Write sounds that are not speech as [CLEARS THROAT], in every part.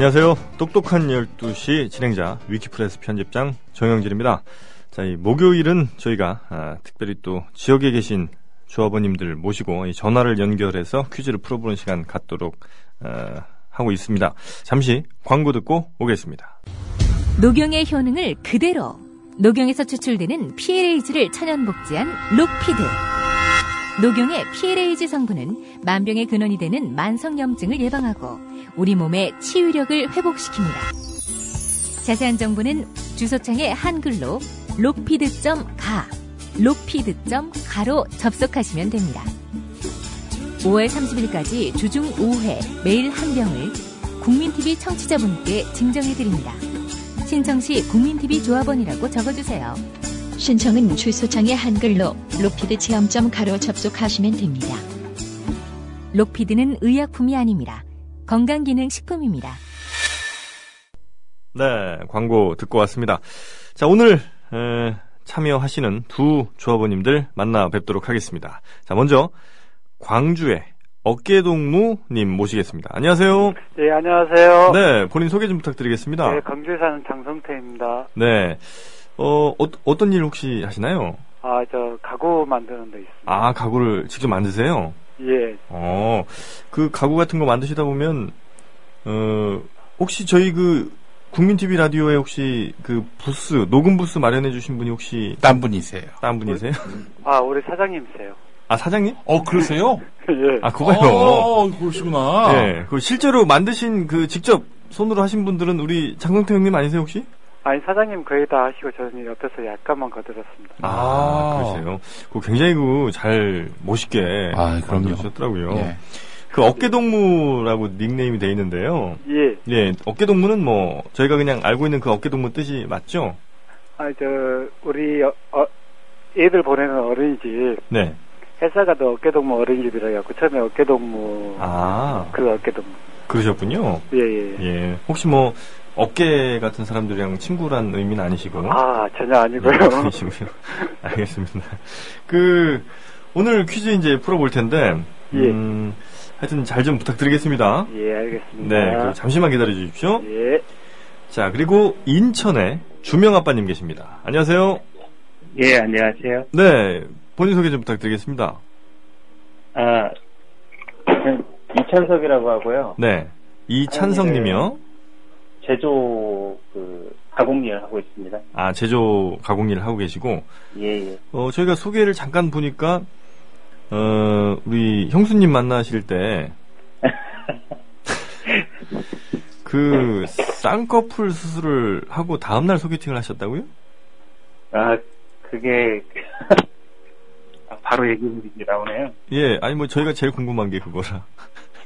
안녕하세요. 똑똑한 12시 진행자 위키프레스 편집장 정영진입니다. 자, 이 목요일은 저희가 아, 특별히 또 지역에 계신 조합원님들 모시고 이 전화를 연결해서 퀴즈를 풀어보는 시간 갖도록 어, 하고 있습니다. 잠시 광고 듣고 오겠습니다. 녹용의 효능을 그대로 녹용에서 추출되는 PLAG를 천연 복제한 록피드. 녹용의 PLAG 성분은 만병의 근원이 되는 만성염증을 예방하고 우리 몸의 치유력을 회복시킵니다. 자세한 정보는 주소창에 한글로 록피드.가 록피드.가로 접속하시면 됩니다. 5월 30일까지 주중 5회 매일 한 병을 국민TV 청취자분께 증정해드립니다. 신청 시 국민TV 조합원이라고 적어주세요. 신청은 주소창에 한글로 로피드 체험점 가로 접속하시면 됩니다. 록피드는 의약품이 아닙니다. 건강기능식품입니다. 네, 광고 듣고 왔습니다. 자, 오늘 에, 참여하시는 두 조합원님들 만나 뵙도록 하겠습니다. 자, 먼저 광주의 어깨동무님 모시겠습니다. 안녕하세요. 네, 안녕하세요. 네, 본인 소개 좀 부탁드리겠습니다. 네, 광주에 사는 장성태입니다. 네, 어, 어, 떤일 혹시 하시나요? 아, 저 가구 만드는 데 있습니다. 아, 가구를 직접 만드세요? 예. 어, 그 가구 같은 거 만드시다 보면, 어, 혹시 저희 그, 국민TV 라디오에 혹시 그 부스, 녹음 부스 마련해 주신 분이 혹시 딴 분이세요. 딴 분이세요? [LAUGHS] 아, 우리 사장님이세요. 아, 사장님? 어, 그러세요? [LAUGHS] 예. 아, 그거요. 어, 그러시구나. 네. 그 실제로 만드신 그 직접 손으로 하신 분들은 우리 장성태 형님 아니세요, 혹시? 아니, 사장님 거의 다 하시고 저는 옆에서 약간만 거들었습니다. 아, 그러세요. 그 굉장히 그잘 멋있게 아, 그럼요. 만드셨더라고요. 예. 그 어깨동무라고 닉네임이 돼 있는데요. 예. 예, 어깨동무는 뭐 저희가 그냥 알고 있는 그 어깨동무 뜻이 맞죠? 아, 저, 우리, 어, 어, 애들 보내는 어린이집, 네. 회사 가도 어깨동무 어린이집이라 해갖고 처음에 어깨동무, 아, 그 어깨동무. 그러셨군요. 예, 예. 예. 혹시 뭐 어깨 같은 사람들이랑 친구란 의미는 아니시고? 아, 전혀 아니고요. 예, 아니시고요. [LAUGHS] 알겠습니다. 그 오늘 퀴즈 이제 풀어볼 텐데, 예. 음, 하여튼 잘 좀 부탁드리겠습니다. 예, 알겠습니다. 네, 그 잠시만 기다려 주십시오. 예. 자, 그리고 인천에 주명 아빠님 계십니다. 안녕하세요. 예, 안녕하세요. 네, 본인 소개 좀 부탁드리겠습니다. 아, [CLEARS THROAT] 이찬석이라고 하고요. 네, 이찬성님이요. 제조 그 가공 일을 하고 있습니다. 아, 제조 가공 일을 하고 계시고, 예, 예. 어, 저희가 소개를 잠깐 보니까, 어, 우리 형수님 만나실 때, [LAUGHS] 그, 쌍꺼풀 수술을 하고 다음 날 소개팅을 하셨다고요? 아, 그게 아, [LAUGHS] 바로 얘기이 나오네요. 예, 아니 뭐 저희가 제일 궁금한 게 그거라.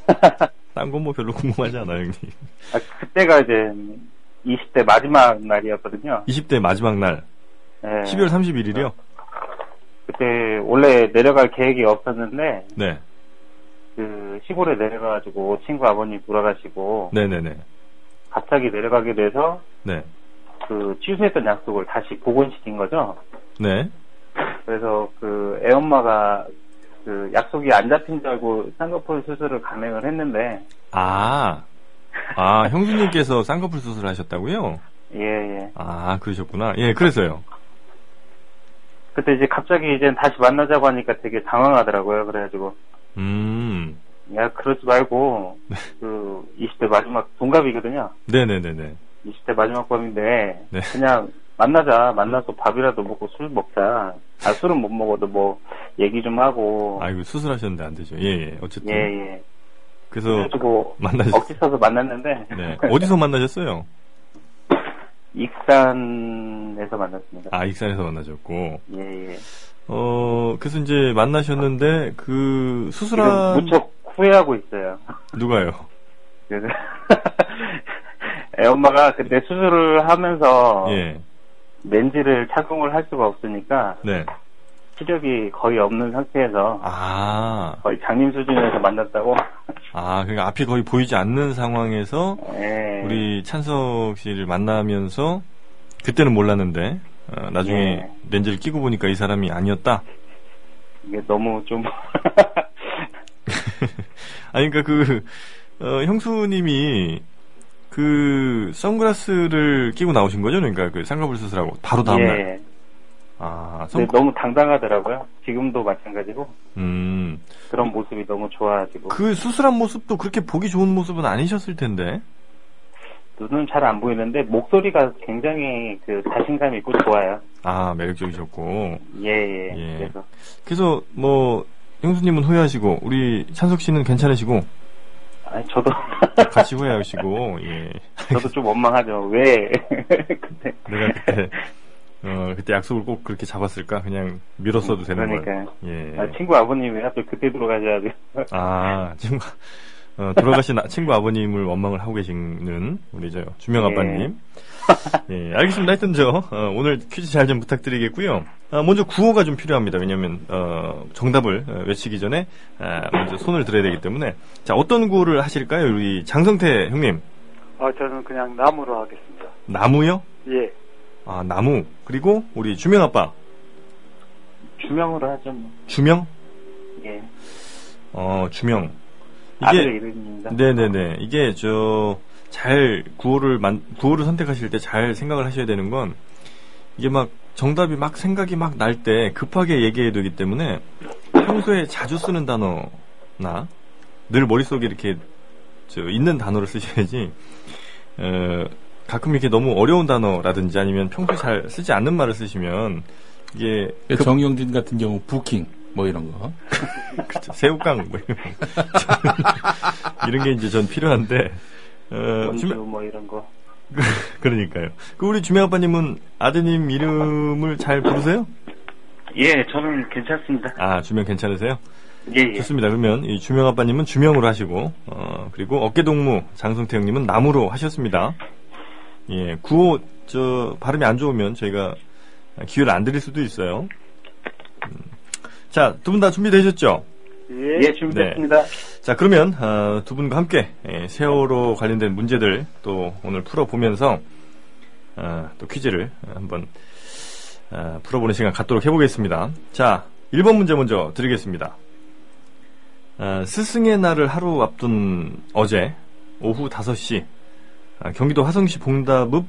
[LAUGHS] 딴 건 뭐 별로 궁금하지 않아요, 형님. 아, 그때가 이제 20대 마지막 날이었거든요. 20대 마지막 날, 예. 12월 31일이요? 그때 원래 내려갈 계획이 없었는데 네, 그 시골에 내려가가지고 친구 아버님 돌아가시고 네네네. 갑자기 내려가게 돼서 네, 그 취소했던 약속을 다시 복원시킨 거죠. 네. 그래서 그 애엄마가 그 약속이 안 잡힌 줄 알고 쌍꺼풀 수술을 감행을 했는데 아, 아, 형수님께서 쌍꺼풀 수술을 하셨다고요? 예 예. 아, 그러셨구나. 예, 그래서요. 그때 이제 갑자기 이제 다시 만나자고 하니까 되게 당황하더라고요. 그래가지고 음, 야 그러지 말고 그 20대 마지막 동갑이거든요. 네네네네. 20대 마지막 밤인데 네. 그냥 만나자 만나서 밥이라도 먹고 술 먹자. 아 술은 못 먹어도 뭐 얘기 좀 하고 아이고, 수술하셨는데 안 되죠. 예, 예. 어쨌든. 예 예. 그래서, 그래가지고 만나셨, 억지 써서 만났는데 네. 어디서 만나셨어요? 익산에서 만났습니다. 아, 익산에서 만나셨고. 예 예. 어, 그래서 이제 만나셨는데, 그, 수술한. 무척 후회하고 있어요. [LAUGHS] 누가요? 그래서 애 엄마가 그때 수술을 하면서 예. 렌즈를 착용을 할 수가 없으니까 네. 시력이 거의 없는 상태에서 아, 거의 장님 수준에서 만났다고. 아, 그러니까 앞이 거의 보이지 않는 상황에서 예. 우리 찬석 씨를 만나면서 그때는 몰랐는데 어, 나중에 예. 렌즈를 끼고 보니까 이 사람이 아니었다. 이게 너무 좀 [LAUGHS] 아니 그러니까 그 어, 형수님이 그 선글라스를 끼고 나오신 거죠? 그러니까 그 쌍꺼풀 수술하고 바로 다음 날. 예. 아, 선, 너무 당당하더라고요. 지금도 마찬가지고 음, 그런 모습이 너무 좋아가지고 그 수술한 모습도 그렇게 보기 좋은 모습은 아니셨을 텐데. 눈은 잘 안 보이는데 목소리가 굉장히 그 자신감 있고 좋아요. 아, 매력적이셨고. 예예. 예. 그래서 그래서 뭐 형수님은 후회하시고 우리 찬석 씨는 괜찮으시고 아니, 저도 같이 후회하시고 예. 저도 좀 원망하죠. 왜 [LAUGHS] 그때 내가 그때 어 그때 약속을 꼭 그렇게 잡았을까? 그냥 미뤘어도 되는 거예요. 그러니까요. 예. 아, 친구 아버님이 하필 그때 들어가셔야 돼요. 아, 친구, 어, 돌아가신 아- 친구 아버님을 원망을 하고 계시는 우리 저 주명 아빠님. 예, 알겠습니다. 하여튼 저 어, 오늘 퀴즈 잘 좀 부탁드리겠고요. 아, 먼저 구호가 좀 필요합니다. 왜냐하면 어, 정답을 어, 외치기 전에 아, 먼저 손을 들어야 되기 때문에 자 어떤 구호를 하실까요, 우리 장성태 형님? 아, 저는 그냥 나무로 하겠습니다. 나무요? 예. 아 나무 그리고 우리 주명 아빠 주명으로 하죠. 뭐. 주명? 예. 어 주명. 이름입니다. 네네네. 이게 저 잘 구호를 만 구호를 선택하실 때 잘 생각을 하셔야 되는 건 이게 막 정답이 막 생각이 막 날 때 급하게 얘기해야 되기 때문에 평소에 자주 쓰는 단어나 늘 머릿속에 이렇게 저 있는 단어를 쓰셔야지 어, 가끔 이렇게 너무 어려운 단어라든지 아니면 평소에 잘 쓰지 않는 말을 쓰시면 이게 급- 정영진 같은 경우 부킹 뭐 이런 거. [LAUGHS] 그렇죠. 새우깡 뭐 이런, [LAUGHS] 이런 게 이제 전 필요한데 어, 뭐 이런 거. [LAUGHS] 그러니까요. 그 우리 주명 아빠님은 아드님 이름을 잘 부르세요? 예, 저는 괜찮습니다. 아 주명 괜찮으세요? 예, 예. 좋습니다. 그러면 이 주명 아빠님은 주명으로 하시고 어, 그리고 어깨동무 장성태 형님은 나무로 하셨습니다. 예, 구호 저 발음이 안 좋으면 저희가 기회를 안 드릴 수도 있어요. 음. 자, 두 분 다 준비되셨죠? 예. 예, 준비됐습니다. 자, 그러면 어, 두 분과 함께 예, 세월호 관련된 문제들 또 오늘 풀어보면서 어, 또 퀴즈를 한번 어, 풀어보는 시간 갖도록 해보겠습니다. 자, 1번 문제 먼저 드리겠습니다. 어, 스승의 날을 하루 앞둔 어제 오후 5시 아, 경기도 화성시 봉담읍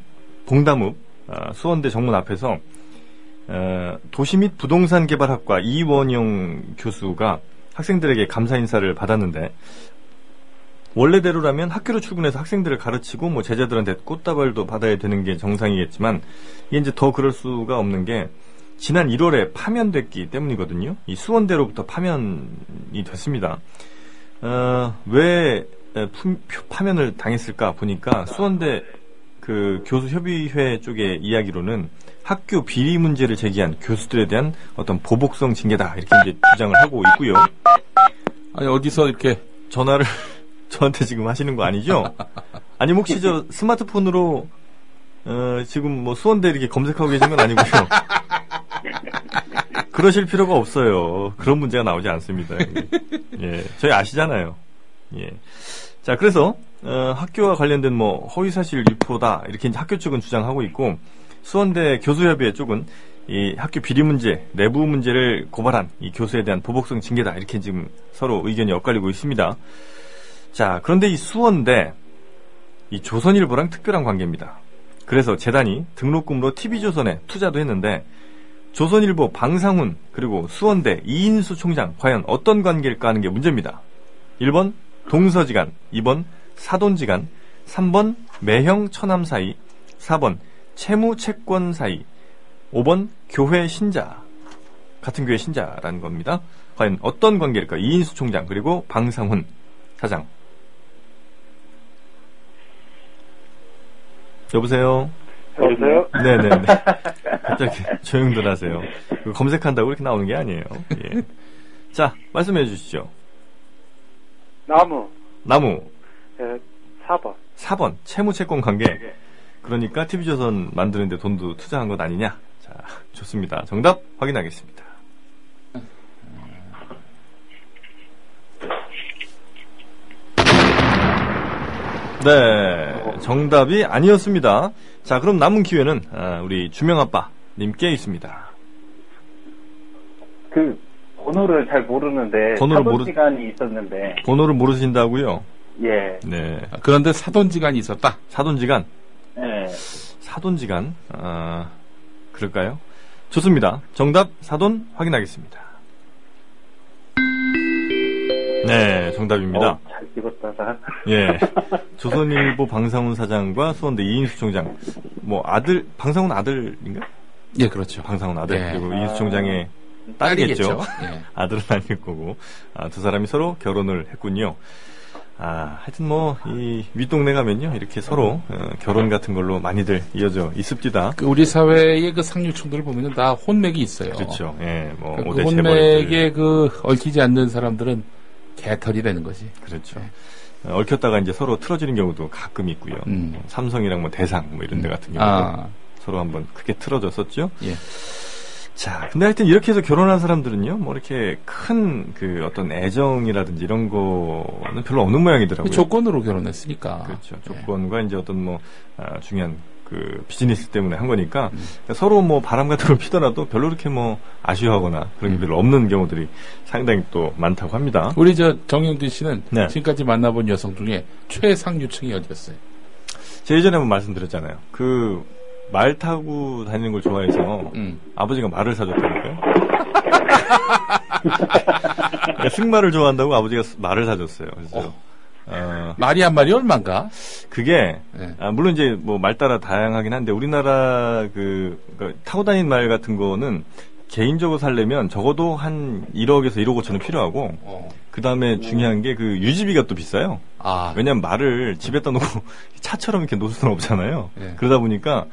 봉담읍 아, 수원대 정문 앞에서 어, 도시 및 부동산 개발학과 이원영 교수가 학생들에게 감사 인사를 받았는데 원래대로라면 학교로 출근해서 학생들을 가르치고 뭐 제자들한테 꽃다발도 받아야 되는 게 정상이겠지만 이게 이제 더 그럴 수가 없는 게 지난 1월에 파면됐기 때문이거든요. 이 수원대로부터 파면이 됐습니다. 어, 왜 파면을 당했을까 보니까 수원대 그 교수협의회 쪽의 이야기로는 학교 비리 문제를 제기한 교수들에 대한 어떤 보복성 징계다 이렇게 이제 주장을 하고 있고요. 아니 어디서 이렇게 전화를 [LAUGHS] 저한테 지금 하시는 거 아니죠? 아니면 혹시 저 스마트폰으로 어, 지금 뭐 수원대 이렇게 검색하고 계신 건 아니고요. [LAUGHS] 그러실 필요가 없어요. 그런 문제가 나오지 않습니다. 예, 저희 아시잖아요. 예. 자, 그래서 어, 학교와 관련된 뭐 허위사실 유포다 이렇게 이제 학교 측은 주장하고 있고 수원대 교수협의회 쪽은 이 학교 비리 문제, 내부 문제를 고발한 이 교수에 대한 보복성 징계다 이렇게 지금 서로 의견이 엇갈리고 있습니다. 자, 그런데 이 수원대 이 조선일보랑 특별한 관계입니다. 그래서 재단이 등록금으로 TV조선에 투자도 했는데 조선일보 방상훈 그리고 수원대 이인수 총장 과연 어떤 관계일까 하는 게 문제입니다. 1번 동서지간, 2번 사돈지간, 3번 매형 처남 사이, 4번 채무 채권 사이, 5번 교회 신자 같은 교회 신자라는 겁니다. 과연 어떤 관계일까? 이인수 총장 그리고 방상훈 사장. 여보세요. 여보세요? 네네네. 갑자기 조용들 하세요. 검색한다고 이렇게 나오는 게 아니에요. 예. 자, 말씀해 주시죠. 나무. 나무 예, 4번. 4번 채무 채권 관계. 그러니까 TV조선 만드는데 돈도 투자한 것 아니냐? 자, 좋습니다. 정답 확인하겠습니다. 네, 정답이 아니었습니다. 자, 그럼 남은 기회는 아, 우리 주명 아빠 님께 있습니다. 그 번호를 잘 모르는데 번호를 모르- 시간이 있었는데 번호를 모르신다고요? 예. 네. 그런데 사돈지간이 있었다. 사돈지간. 예. 사돈지간. 아, 그럴까요? 좋습니다. 정답 사돈 확인하겠습니다. 네, 정답입니다. 어, 잘 찍었다가. 예. [LAUGHS] 조선일보 방상훈 사장과 수원대 이인수 총장. 뭐 아들 방상훈 아들인가? 예, 그렇죠. 방상훈 아들 예. 그리고 이인수 총장의 딸이겠죠. 예. [LAUGHS] 아들은 아닐 거고 아, 두 사람이 서로 결혼을 했군요. 아, 하여튼 뭐 이 윗동네 가면요 이렇게 서로 어, 결혼 같은 걸로 많이들 이어져 있습니다. 그 우리 사회의 그 상류층들을 보면은 다 혼맥이 있어요. 그렇죠. 예, 뭐그 오대 혼맥에 그 얽히지 않는 사람들은 개털이 되는 거지. 그렇죠. 어, 얽혔다가 이제 서로 틀어지는 경우도 가끔 있고요. 음. 뭐 삼성이랑 뭐 대상 뭐 이런 데 같은 경우도 아, 서로 한번 크게 틀어졌었죠. 예. 자, 근데 하여튼 이렇게 해서 결혼한 사람들은요, 뭐 이렇게 큰 그 어떤 애정이라든지 이런 거는 별로 없는 모양이더라고요. 조건으로 결혼했으니까. 그렇죠. 예. 조건과 이제 어떤 뭐 아, 중요한 그 비즈니스 때문에 한 거니까 음. 그러니까 서로 뭐 바람 같은 걸 피더라도 별로 그렇게 뭐 아쉬워하거나 그런 음. 게 별로 없는 경우들이 상당히 또 많다고 합니다. 우리 저 정영진 씨는 네. 지금까지 만나본 여성 중에 최상류층이 어디였어요? 제가 예전에 한번 말씀드렸잖아요. 그 말 타고 다니는 걸 좋아해서 음. 아버지가 말을 사줬다니까요. 그러니까 승마를 좋아한다고 아버지가 말을 사줬어요. 그래서 어, 말이 한 말이 얼마인가? 그게 예. 아, 물론 이제 뭐 말 따라 다양하긴 한데 우리나라 그, 그 타고 다니는 말 같은 거는 개인적으로 살려면 적어도 한 1억에서 1억 5천은 필요하고 어. 그 다음에 중요한 게 그 유지비가 또 비싸요. 아, 왜냐면 말을 집에다 놓고 [LAUGHS] 차처럼 이렇게 놓을 수는 없잖아요. 예. 그러다 보니까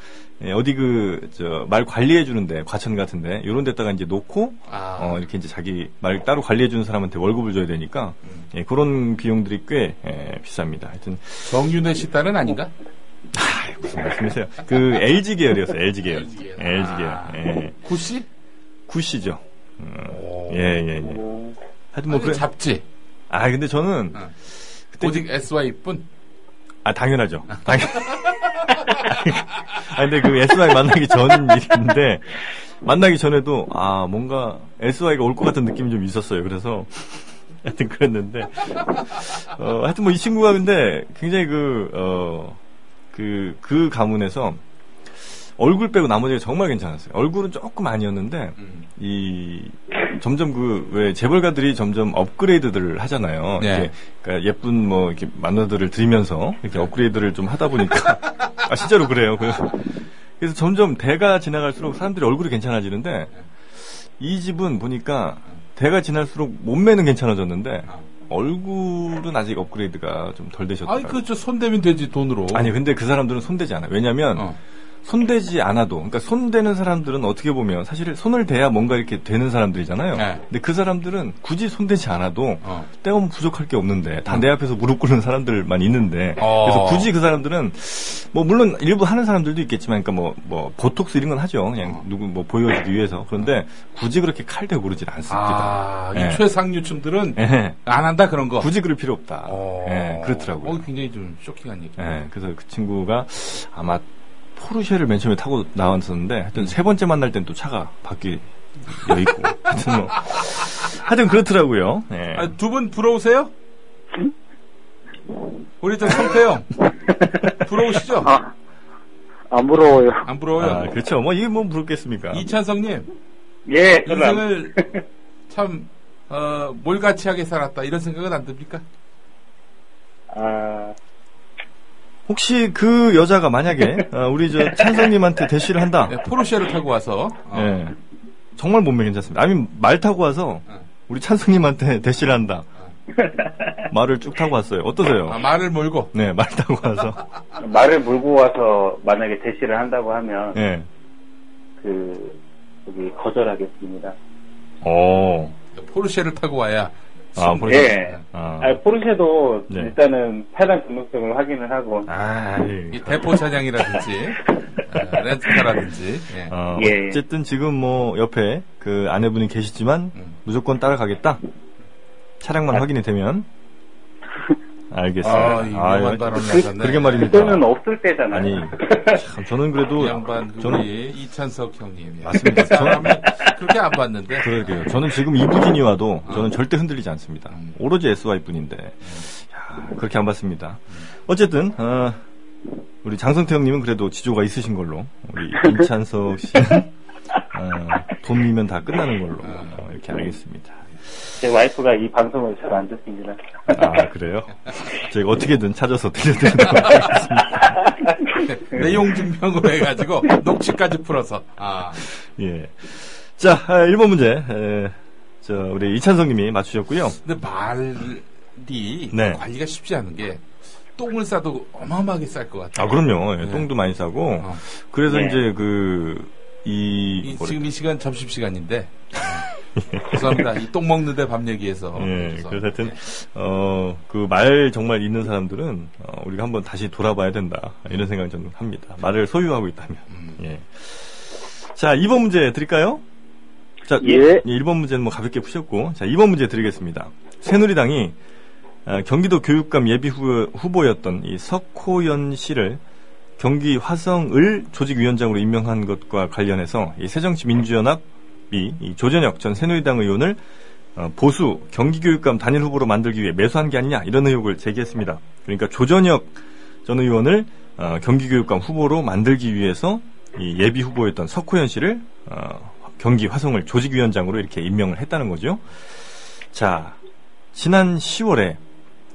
예, 어디 그 저 말 관리해 주는데 과천 같은데 이런 데다가 이제 놓고 아, 어 이렇게 이제 자기 말 따로 관리해 주는 사람한테 월급을 줘야 되니까 음. 예, 그런 비용들이 꽤 예, 비쌉니다. 하여튼 정윤회 씨 딸은 아닌가? 아, 무슨 말씀이세요? 그 LG 계열이었어요. LG 계열. LG 계열. LG 계열. 아. 예. 구씨? 굿이죠. 음, 오. 예, 예, 예. 오, 하여튼 뭐 그래. 잡지. 아, 근데 저는 어. 그때 오직 SY뿐. 아, 당연하죠. 당연. 아, 근데 그 SY 만나기 전 일인데, 만나기 전에도, 아, 뭔가 SY가 올 것 같은 느낌이 좀 있었어요. 그래서, [LAUGHS] 하여튼 그랬는데, 어, 하여튼 뭐 이 친구가 근데 굉장히 그, 어, 그, 그 가문에서 얼굴 빼고 나머지가 정말 괜찮았어요. 얼굴은 조금 아니었는데, 음. 이 점점 그 왜 재벌가들이 점점 업그레이드들을 하잖아요. 네. 이렇게 그러니까 예쁜 뭐 이렇게 만화들을 들이면서 이렇게 업그레이드를 좀 하다 보니까 [LAUGHS] 아 진짜로 그래요. 그래서, 그래서 점점 대가 지나갈수록 사람들이 얼굴이 괜찮아지는데 이 집은 보니까 대가 지날수록 몸매는 괜찮아졌는데 얼굴은 아직 업그레이드가 좀덜 아니, 되셨더라고요. 그, 저, 손대면 되지, 돈으로. 아니 근데 그 사람들은 손대지 않아요. 왜냐하면 어. 손대지 않아도, 그러니까 손대는 사람들은 어떻게 보면 사실 손을 대야 뭔가 이렇게 되는 사람들이잖아요. 네. 근데 그 사람들은 굳이 손대지 않아도 어. 때가면 부족할 게 없는데 다 내 앞에서 무릎 꿇는 사람들만 있는데 어. 그래서 굳이 그 사람들은 뭐 물론 일부 하는 사람들도 있겠지만 그러니까 뭐뭐 보톡스 이런 건 하죠. 그냥 누구 뭐 보여주기 위해서 그런데 굳이 그렇게 칼 대고 그러진 않습니다. 아, 예. 이 최상류층들은 예. 안 한다, 그런 거. 굳이 그럴 필요 없다. 어. 예, 그렇더라고요. 어, 굉장히 좀 쇼킹한 얘기. 예, 그래서 그 친구가 아마 포르쉐를 맨 처음에 타고 나왔었는데 하여튼 세 번째 만날 땐 또 차가 바뀌어 있고 [LAUGHS] 하여튼 뭐 하여튼 그렇더라고요. 예. 아, 두분 부러우세요? 우리 저 성태형 부러우시죠? 아, 안 부러워요. 안 부러워요? 아, 그렇죠. 뭐 이게 뭐 부럽겠습니까? 이찬성님 예, 인생을 참 어, 몰가치하게 살았다 이런 생각은 안 듭니까? 아, 혹시 그 여자가 만약에 [LAUGHS] 어, 우리 저 찬성님한테 대시를 한다. 네, 포르쉐를 타고 와서 어, 예. 정말 몸매 괜찮습니다. 아니면 말 타고 와서 어. 우리 찬성님한테 [LAUGHS] 대시를 한다. 말을 쭉 타고 왔어요. 어떠세요? 아, 말을 몰고 네, 말 타고 와서. 말을 몰고 와서 만약에 대시를 한다고 하면 예. 그 저기 거절하겠습니다. 어. 포르쉐를 타고 와야 아, 예. 포르쉐. 예. 아. 아, 포르쉐도 네. 일단은 차량 등록증을 확인을 하고 아, 예. 이 대포 차량이라든지 어, 렌트카라든지 예. 어, 예. 어쨌든 지금 뭐 옆에 그 아내분이 계시지만 음. 무조건 따라가겠다. 차량만 확인이 되면 알겠습니다. 아, 이 위험한 발언을 하셨네. 그러게 말입니다. 그때는 없을 때잖아요. 아니, 참, 저는 그래도 이 양반 그 저는 우리 이찬석 형님 예. 맞습니다. 사람을 그렇게 안 봤는데 그러게요. 저는 지금 이부진이 와도 저는 절대 흔들리지 않습니다. 음. 오로지 SY 뿐인데. 야, 아, 그렇게 안 봤습니다. 어쨌든 어, 우리 장성태 형님은 그래도 지조가 있으신 걸로 우리 임찬석 씨는 어, 돈이면 다 끝나는 걸로 어, 이렇게 알겠습니다. 제 와이프가 이 방송을 잘 안 듣습니다. 아 그래요? 저희가 어떻게든 찾아서 들려드리도록 [LAUGHS] 하겠습니다. 내용 증명으로 해가지고 녹취까지 풀어서. 아, 예. 자, 아, 1번 문제. 에, 저 우리 이찬성 님이 맞추셨고요. 근데 말이 네. 관리가 쉽지 않은 게 똥을 싸도 어마어마하게 쌀 것 같아요. 아 그럼요. 예, 네. 똥도 많이 싸고 어. 그래서 네. 이제 그, 이, 이-. 지금 이 시간 점심 시간인데. [LAUGHS] 죄송합니다. 이 똥 먹는데 밤 얘기해서. 예, 죄송합니다. 그래서 하여튼, 어, 그 말 정말 있는 사람들은, 어, 우리가 한번 다시 돌아봐야 된다. 이런 생각 저는 합니다. 말을 소유하고 있다면. 음. 예. 자, 2번 문제 드릴까요? 자, 예. 1번 문제는 뭐 가볍게 푸셨고, 자, 2번 문제 드리겠습니다. 새누리당이 어, 경기도 교육감 예비 후, 후보였던 이 석호연 씨를 경기 화성을 조직위원장으로 임명한 것과 관련해서 이 새정치민주연합 이이 조전혁 전 새누리당 의원을 어, 보수 경기교육감 단일 후보로 만들기 위해 매수한 게 아니냐 이런 의혹을 제기했습니다. 그러니까 조전혁 전 의원을 어, 경기교육감 후보로 만들기 위해서 이 예비 후보였던 석호연 씨를 어, 경기 화성을 조직위원장으로 이렇게 임명을 했다는 거죠. 자, 지난 10월에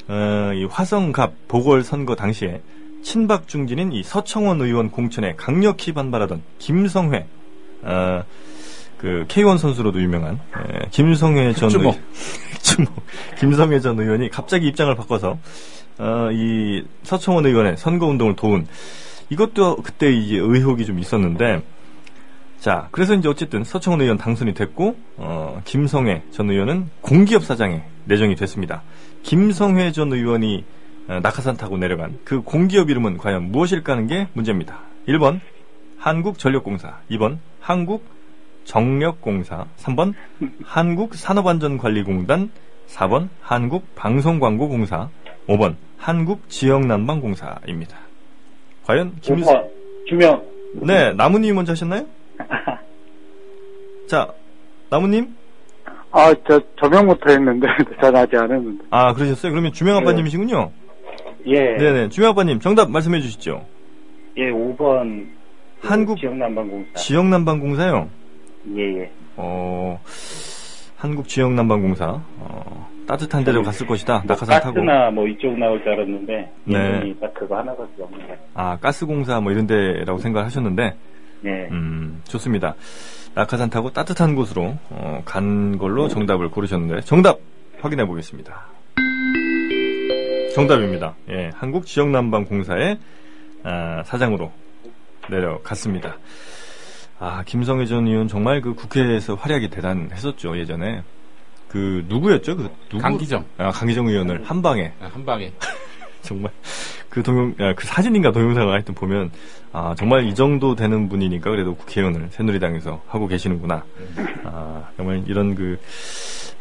어, 이 화성갑 보궐선거 당시에 친박 중진인 이 서청원 의원 공천에 강력히 반발하던 김성회, 어, 그 K1 선수로도 유명한 에, 김성회 전 주모. 의- 주모. 김성회 전 의원이 갑자기 입장을 바꿔서 어, 이 서청원 의원의 선거 운동을 도운 이것도 그때 이제 의혹이 좀 있었는데 자 그래서 이제 어쨌든 서청원 의원 당선이 됐고 어, 김성회 전 의원은 공기업 사장에 내정이 됐습니다. 김성회 전 의원이 어, 낙하산 타고 내려간 그 공기업 이름은 과연 무엇일까 하는 게 문제입니다. 1번 한국전력공사, 2번 한국 정력공사, 3번 한국산업안전관리공단, 4번 한국방송광고공사, 5번 한국지역난방공사입니다. 과연 김 오빠, 주명. 네 나무님이 먼저 하셨나요? [LAUGHS] 자 나무님 아, 저, 저명부터 했는데, [LAUGHS] 전화하지 않았는데. 아 그러셨어요? 그러면 주명 아빠님이시군요. 예. 네 네 주명 아빠님 정답 말씀해 주시죠. 예, 5번. 그 한국- 지역난방공사. 지역난방공사요. 예, 예. 어, 한국지역난방공사. 어, 따뜻한 데로 갔을 것이다. 낙하산 타고. 뭐 가스나 뭐 이쪽 나올 줄 알았는데, 네. 딱 그거 하나밖에 없는 거예요. 아, 가스공사 뭐 이런 데라고 생각하셨는데, 예. 음, 좋습니다. 낙하산 타고 따뜻한 곳으로 어, 간 걸로 정답을 고르셨는데, 정답 확인해 보겠습니다. 정답입니다. 예, 한국 지역난방공사의 아, 사장으로 내려갔습니다. 아, 김성애 전 의원 정말 그 국회에서 활약이 대단했었죠, 예전에. 그, 누구였죠? 그, 누구? 강기정. 아, 강기정 의원을 한 방에. 아, 한 방에. [LAUGHS] 정말. 그 동영, 아, 그 사진인가 동영상을 하여튼 보면, 아, 정말 이 정도 되는 분이니까 그래도 국회의원을 새누리당에서 하고 계시는구나. 아, 정말 이런 그,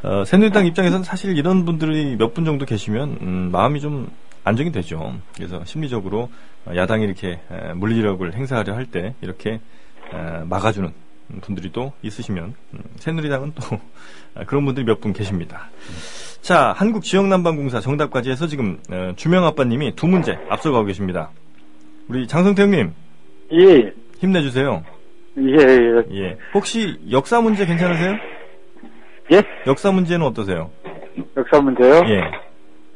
어, 새누리당 입장에서는 사실 이런 분들이 몇 분 정도 계시면, 음, 마음이 좀 안정이 되죠. 그래서 심리적으로 어, 야당이 이렇게 에, 물리력을 행사하려 할 때 이렇게 에, 막아주는 분들이 또 있으시면 음, 새누리당은 또 아, [LAUGHS] 그런 분들이 몇 분 계십니다. 자, 한국 지역난방공사 정답까지 해서 지금 어, 주명 아빠님이 두 문제 앞서가고 계십니다. 우리 장성태 형님 예, 힘내주세요. 예, 예. 예. 혹시 역사 문제 괜찮으세요? 예? 역사 문제는 어떠세요? 역사 문제요? 예.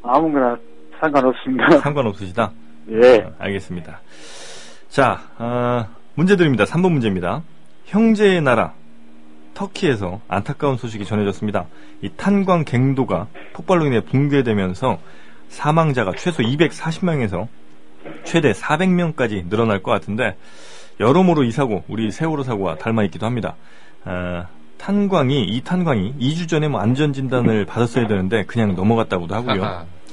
아무거나 상관없습니다. 상관없으시다? 예. 어, 알겠습니다. 자, 아, 문제 드립니다. 3번 문제입니다. 형제의 나라 터키에서 안타까운 소식이 전해졌습니다. 이 탄광 갱도가 폭발로 인해 붕괴되면서 사망자가 최소 240명에서 최대 400명까지 늘어날 것 같은데 여러모로 이 사고 우리 세월호 사고와 닮아 있기도 합니다. 아, 탄광이 이 탄광이 2주 전에 뭐 안전 진단을 받았어야 되는데 그냥 넘어갔다고도 하고요.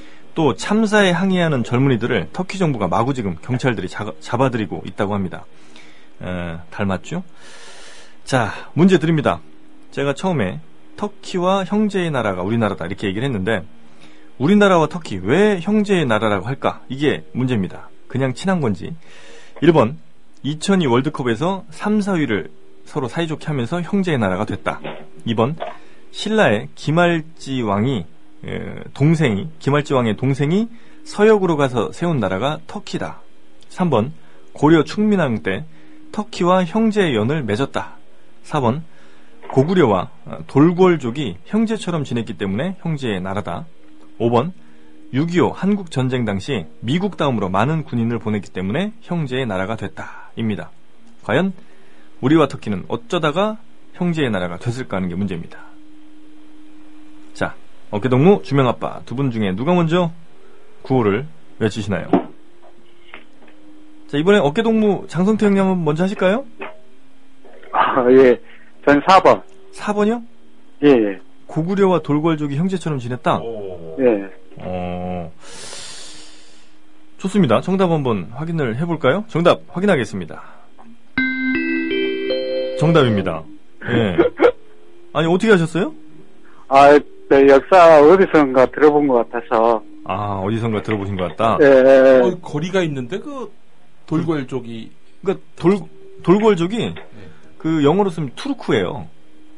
[LAUGHS] 또 참사에 항의하는 젊은이들을 터키 정부가 마구 지금 경찰들이 자- 잡아들이고 있다고 합니다. 에, 닮았죠? 자, 문제 드립니다. 제가 처음에 터키와 형제의 나라가 우리나라다 이렇게 얘기를 했는데 우리나라와 터키 왜 형제의 나라라고 할까? 이게 문제입니다. 그냥 친한 건지. 1번 2002 월드컵에서 3, 4위를 서로 사이좋게 하면서 형제의 나라가 됐다. 2번 신라의 김알지 왕이 예, 동생이 김할지 왕의 동생이 서역으로 가서 세운 나라가 터키다. 3번 고려 충민왕 때 터키와 형제의 연을 맺었다. 4번 고구려와 돌궐족이 형제처럼 지냈기 때문에 형제의 나라다. 5번 6.25 한국 전쟁 당시 미국 다음으로 많은 군인을 보냈기 때문에 형제의 나라가 됐다. 입니다. 과연 우리와 터키는 어쩌다가 형제의 나라가 됐을까 하는 게 문제입니다. 자, 어깨동무 주명아빠 두 분 중에 누가 먼저 구호를 외치시나요? 자, 이번에 어깨동무 장성태 형님 한번 먼저 하실까요? 아, 예. 전 4번. 4번이요? 예, 예. 고구려와 돌궐족이 형제처럼 지냈다? 오. 예. 어, 좋습니다. 정답 한번 확인을 해볼까요? 정답 확인하겠습니다. 정답입니다. 예. [LAUGHS] 아니, 어떻게 하셨어요? 아, 네, 역사 어디선가 들어본 것 같아서. 아, 어디선가 들어보신 것 같다. 예, 예. 어, 거리가 있는데 그 돌궐족이 그러니까 돌, 돌궐족이 그 영어로 쓰면 투르크예요.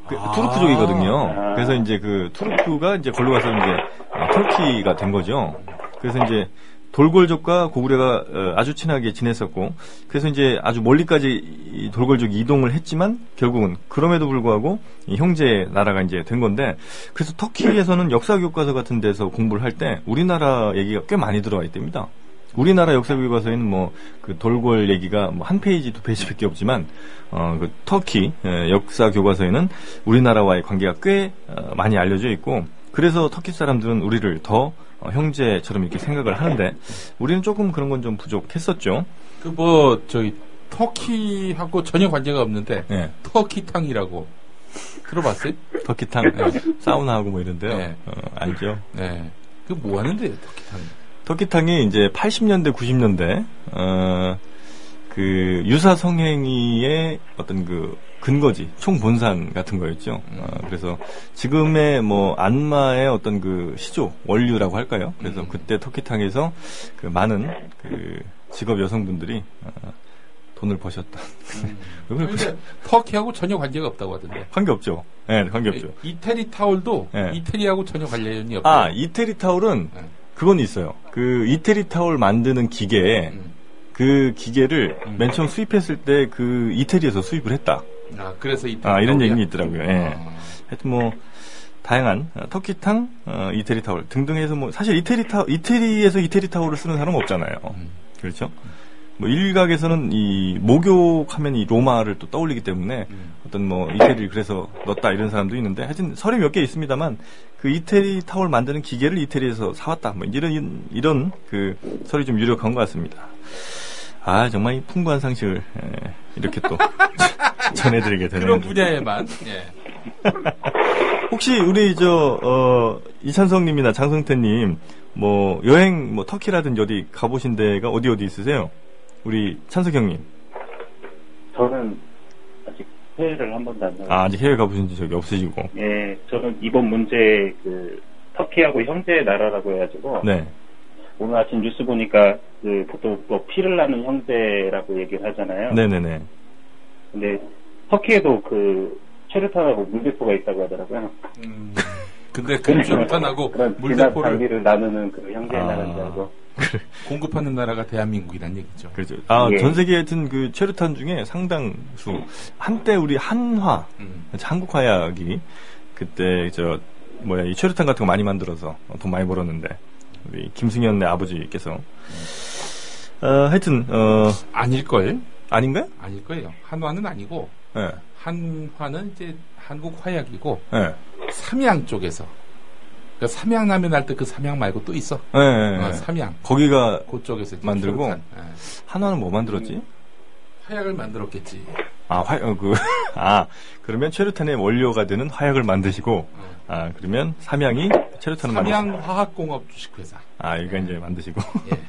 그 아. 투르크족이거든요. 그래서 이제 그 투르크가 이제 걸로 가서 이제 어, 터키가 된 거죠. 그래서 이제 돌궐족과 고구려가 어, 아주 친하게 지냈었고, 그래서 이제 아주 멀리까지 이 돌궐족이 이동을 했지만 결국은 그럼에도 불구하고 이 형제 나라가 이제 된 건데, 그래서 터키에서는 역사 교과서 같은 데서 공부를 할 때 우리나라 얘기가 꽤 많이 들어와 있답니다. 우리나라 역사 교과서에는 뭐 그 돌궐 얘기가 뭐 한 페이지 두 페이지밖에 없지만 어 그 터키 예, 역사 교과서에는 우리나라와의 관계가 꽤 어, 많이 알려져 있고 그래서 터키 사람들은 우리를 더 어, 형제처럼 이렇게 생각을 하는데 우리는 조금 그런 건 좀 부족했었죠. 그 뭐 저기 터키하고 전혀 관계가 없는데 예. 터키탕이라고 들어봤어요? 터키탕 예, 사우나하고 뭐 이런데요. 네. 어, 알죠. 네. 그 뭐 하는데요, 터키탕? 터키탕이 이제 80년대, 90년대, 어, 그, 유사 성행위의 어떤 그, 근거지, 총본산 같은 거였죠. 어, 그래서 지금의 뭐, 안마의 어떤 그 시조, 원류라고 할까요? 그래서 그때 터키탕에서 그 많은 그 직업 여성분들이, 어, 돈을 버셨다. 근데 터키하고 전혀 관계가 없다고 하던데. 관계 없죠. 예, 관계 없죠. 이태리 타올도 네. 이태리하고 전혀 관련이 없대요. 아, 이태리 타올은 네. 그건 있어요. 그 이태리 타올 만드는 기계에 음. 그 기계를 음. 맨 처음 수입했을 때 그 이태리에서 수입을 했다. 아, 그래서 이태리 아, 이런? 얘기 있더라고요. 예. 아. 하여튼 뭐 다양한 어, 터키탕, 어, 이태리 타올 등등 해서 뭐 사실 이태리 타 이태리에서 이태리 타올을 쓰는 사람은 없잖아요. 음. 그렇죠? 뭐 일각에서는 이 목욕하면 이 로마를 또 떠올리기 때문에 음. 어떤 뭐 이태리를 그래서 넣었다 이런 사람도 있는데 하여튼 설이 몇 개 있습니다만 그 이태리 타월 만드는 기계를 이태리에서 사왔다 뭐 이런 이런 그 설이 좀 유력한 것 같습니다. 아 정말 이 풍부한 상식을 에, 이렇게 또 [LAUGHS] 전해드리게 되네요. 그런 분야에만. 예. [LAUGHS] 혹시 우리 저 어, 이찬성님이나 장성태님 뭐 여행 뭐 터키라든지 어디 가보신 데가 어디 어디 있으세요? 우리 찬석 형님. 저는 아직 해외를 한 번도 안 나가요. 아, 아직 해외 가보신 적이 없으시고. 예, 저는 이번 문제 그 터키하고 형제 나라라고 해가지고 네. 오늘 아침 뉴스 보니까 그 보통 뭐 피를 나는 형제라고 얘기를 하잖아요. 네네네. 근데 터키에도 그 체르탄하고 물대포가 있다고 하더라고요. 음. 근데 그 진압 물대포를 나누는 그 형제 아. 나라인 줄 알고. 공급하는 나라가 대한민국이란 얘기죠. 그렇죠. 아, 예. 전 세계 하여튼 그 체류탄 중에 상당수, 한때 우리 한화, 음. 한국 화약이 그때 저, 뭐야, 이 체류탄 같은 거 많이 만들어서 돈 많이 벌었는데, 우리 김승현의 아버지께서. 어, 하여튼, 어, 아닐걸? 아닌가요? 아닐 거예요. 한화는 아니고, 예, 한화는 이제 한국 화약이고, 예, 삼양 쪽에서. 그 삼양라면 할때그 삼양 말고 또 있어. 예, 예, 어, 예. 삼양. 거기가 그쪽에서 만들고? 예. 한화는 뭐 만들었지? 화약을 만들었겠지. 아, 화, 어, 그, [LAUGHS] 아, 그러면 체류탄의 원료가 되는 화약을 만드시고, 어. 아, 그러면 삼양이 체류탄을 만드시고, 삼양화학공업 주식회사. 아, 이거 이제 만드시고. 예.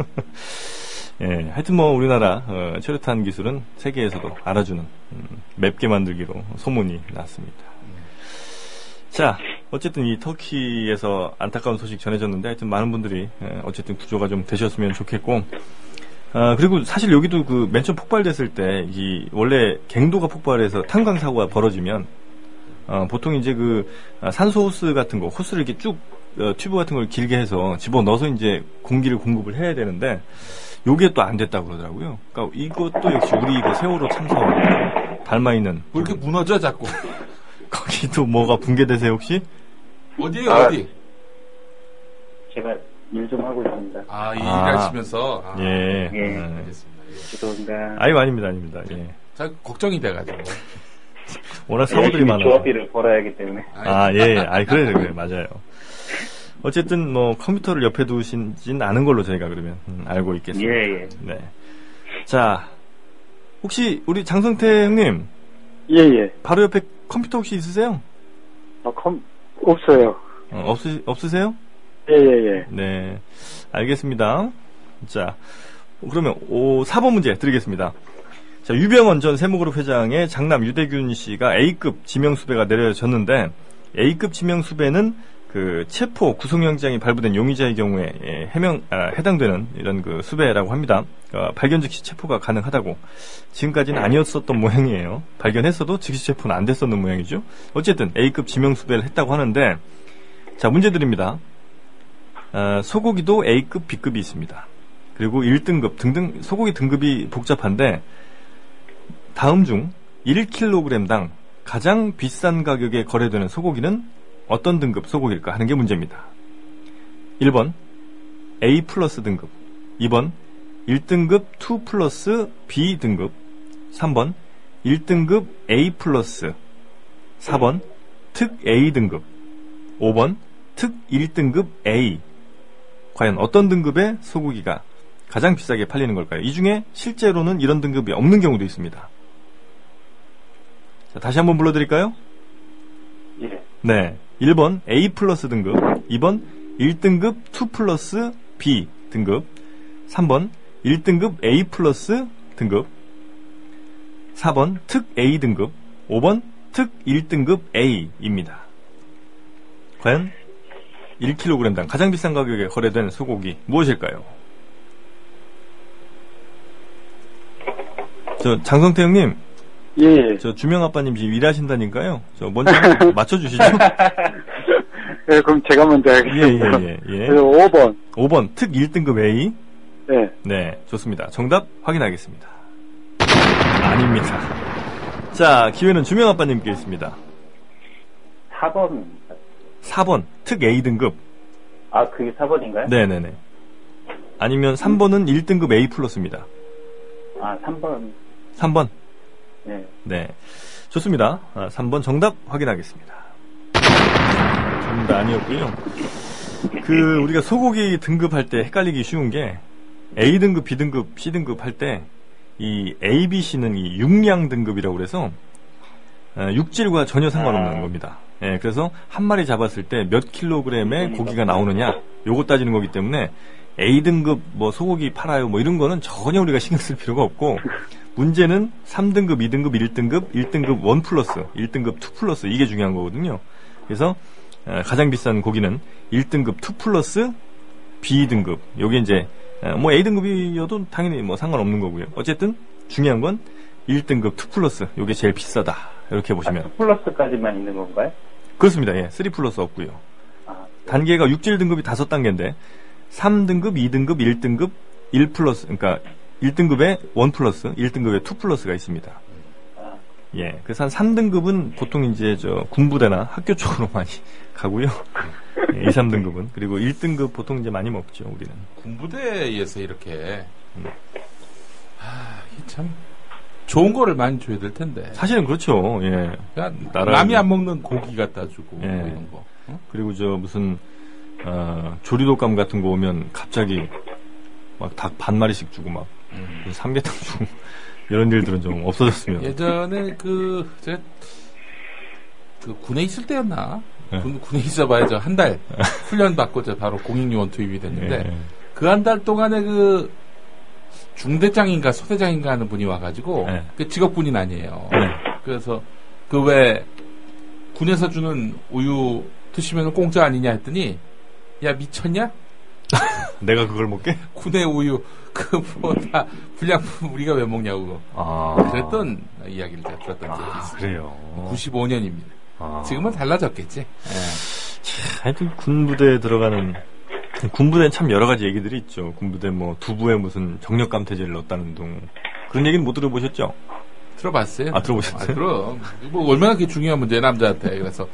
[LAUGHS] 예, 하여튼 뭐 우리나라 어, 체류탄 기술은 세계에서도 알아주는 음, 맵게 만들기로 소문이 났습니다. 자, 어쨌든 이 터키에서 안타까운 소식 전해졌는데 하여튼 많은 분들이 예, 어쨌든 구조가 좀 되셨으면 좋겠고 아, 그리고 사실 여기도 그 맨 처음 폭발됐을 때 이 원래 갱도가 폭발해서 탄광 사고가 벌어지면 어, 보통 이제 그 아, 산소 호스 같은 거 호스를 이렇게 쭉 어, 튜브 같은 걸 길게 해서 집어 넣어서 이제 공기를 공급을 해야 되는데 요게 또 안 됐다고 그러더라고요. 그러니까 이것도 역시 우리 그 세월호 참사 닮아 있는 왜 이렇게 무너져 자꾸? 거기도 뭐가 붕괴되세요 혹시? 어디에요 아, 어디? 제가 일 좀 하고 있습니다. 아, 이 아. 일하시면서. 아, 예. 예. 음. 알겠습니다. 예. 죄송합니다. 아이고 아닙니다 아닙니다. 예. 자, 걱정이 돼가지고. 워낙 사고들이 열심히 많아서. 조합비를 벌어야 하기 때문에. 아, 예. 아, 그래, 그래, 맞아요. 어쨌든 뭐 컴퓨터를 옆에 두신진 않은 걸로 저희가 그러면 음, 알고 있겠습니다. 예, 예. 네. 자, 혹시 우리 장성태 형님 예, 예. 바로 옆에 컴퓨터 혹시 있으세요? 아, 컴, 없어요. 어, 없으 없으세요? 예, 예, 예. 네. 알겠습니다. 자, 그러면 오, 4번 문제 드리겠습니다. 자, 유병원 전 세무그룹 회장의 장남 유대균 씨가 A급 지명수배가 내려졌는데 A급 지명수배는 그 체포 구속영장이 발부된 용의자의 경우에 예, 해명 아, 해당되는 이런 그 수배라고 합니다. 어, 발견 즉시 체포가 가능하다고 지금까지는 아니었었던 모양이에요. 발견했어도 즉시 체포는 안 됐었는 모양이죠. 어쨌든 A급 지명 수배를 했다고 하는데 자 문제 드립니다. 아, 소고기도 A급, B급이 있습니다. 그리고 1등급 등등 소고기 등급이 복잡한데 다음 중 1kg당 가장 비싼 가격에 거래되는 소고기는 어떤 등급 소고기일까 하는 게 문제입니다. 1번 A 플러스 등급 2번 1등급 2 플러스 B 등급 3번 1등급 A 플러스 4번 특 A 등급 5번 특 1등급 A 과연 어떤 등급의 소고기가 가장 비싸게 팔리는 걸까요? 이 중에 실제로는 이런 등급이 없는 경우도 있습니다. 자, 다시 한번 불러드릴까요? 예. 네. 1번 A 플러스 등급, 2번 1등급 2 플러스 B 등급, 3번 1등급 A 플러스 등급, 4번 특 A 등급, 5번 특 1등급 A입니다. 과연 1kg당 가장 비싼 가격에 거래된 소고기 무엇일까요? 저 장성태 형님, 예, 예. 저 주명 아빠님 지금 일하신다니까요. 저 먼저 한번 맞춰 주시죠. [LAUGHS] 예, 그럼 제가 먼저 예, 하겠습니다. 예, 예, 예. 그래서 5번. 5번 특 1등급 A. 네. 네, 좋습니다. 정답 확인하겠습니다. 아닙니다. 자, 기회는 주명 아빠님께 있습니다. 4번. 4번 특 A 등급. 아, 그게 4번인가요? 네 네 네. 아니면 3번은 1등급 A 플러스입니다. 아, 3번. 3번. 네. 네. 좋습니다. 아, 3번 정답 확인하겠습니다. 정답 아니었고요. 그 우리가 소고기 등급할 때 헷갈리기 쉬운 게 A 등급, B 등급, C 등급 할 때 이 A, B, C는 이 육량 등급이라고 그래서 어, 육질과 전혀 상관없는 아. 겁니다. 예, 그래서 한 마리 잡았을 때 몇 킬로그램의 고기가 나오느냐 요거 따지는 거기 때문에 A 등급 뭐 소고기 팔아요 뭐 이런 거는 전혀 우리가 신경 쓸 필요가 없고 문제는 3등급, 2등급, 1등급, 1등급 1 플러스, 1등급 2 플러스 이게 중요한 거거든요. 그래서 어, 가장 비싼 고기는 1등급 2 플러스 B 등급. 요게 이제 어, 뭐 A 등급이어도 당연히 뭐 상관없는 거고요. 어쨌든 중요한 건 1등급 2 플러스. 요게 제일 비싸다. 이렇게 아, 보시면 2 플러스까지만 있는 건가요? 그렇습니다. 예. 3 플러스 없고요. 아, 단계가 육질 등급이 다섯 단계인데 3등급, 2등급, 1등급, 1 플러스 그러니까 1등급에 1 플러스, 1등급에 2 플러스가 있습니다. 아, 예. 그래서 한 3등급은 보통 이제 저 군부대나 학교 쪽으로 [LAUGHS] 많이 가고요. 예, 2, 3등급은 그리고 1등급 보통 이제 많이 먹죠, 우리는. 군부대에서 이렇게. 아, 이게 참. 좋은 거를 많이 줘야 될 텐데. 사실은 그렇죠. 예. 나라를- 남이 안 먹는 고기 갖다 주고 예. 뭐 이런 거. 어? 그리고 저 무슨 어, 조리독감 같은 거 오면 갑자기 막 닭 반 마리씩 주고 막 음. 삼계탕 주고 [LAUGHS] 이런 일들은 좀 없어졌으면. 예전에 그, 제가, 그 군에 있을 때였나? 예. 군, 군에 있어봐야 저 한 달 훈련 받고 저 바로 공익요원 투입이 됐는데 예. 그한 달 동안에 그 중대장인가 소대장인가 하는 분이 와가지고 네. 그 직업군인 아니에요. 네. 그래서 그 왜 군에서 주는 우유 드시면 공짜 아니냐 했더니 야 미쳤냐? [LAUGHS] 내가 그걸 먹게? 군의 우유 그뭐다 불량품 우리가 왜 먹냐고. 아. 그랬던 이야기를 제가 들었던 적이 아, 있어요. 그래요. 95년입니다. 아. 지금은 달라졌겠지. 예. 하여튼 군부대에 들어가는 군부대는 참 여러 가지 얘기들이 있죠. 군부대 뭐 두부에 무슨 정력 감퇴제를 넣었다는 둥 그런 얘기는 못 들어보셨죠? 들어봤어요. 아, 들어보셨어요? 아, 그럼. 뭐 얼마나 그게 중요한 문제 남자한테. 그래서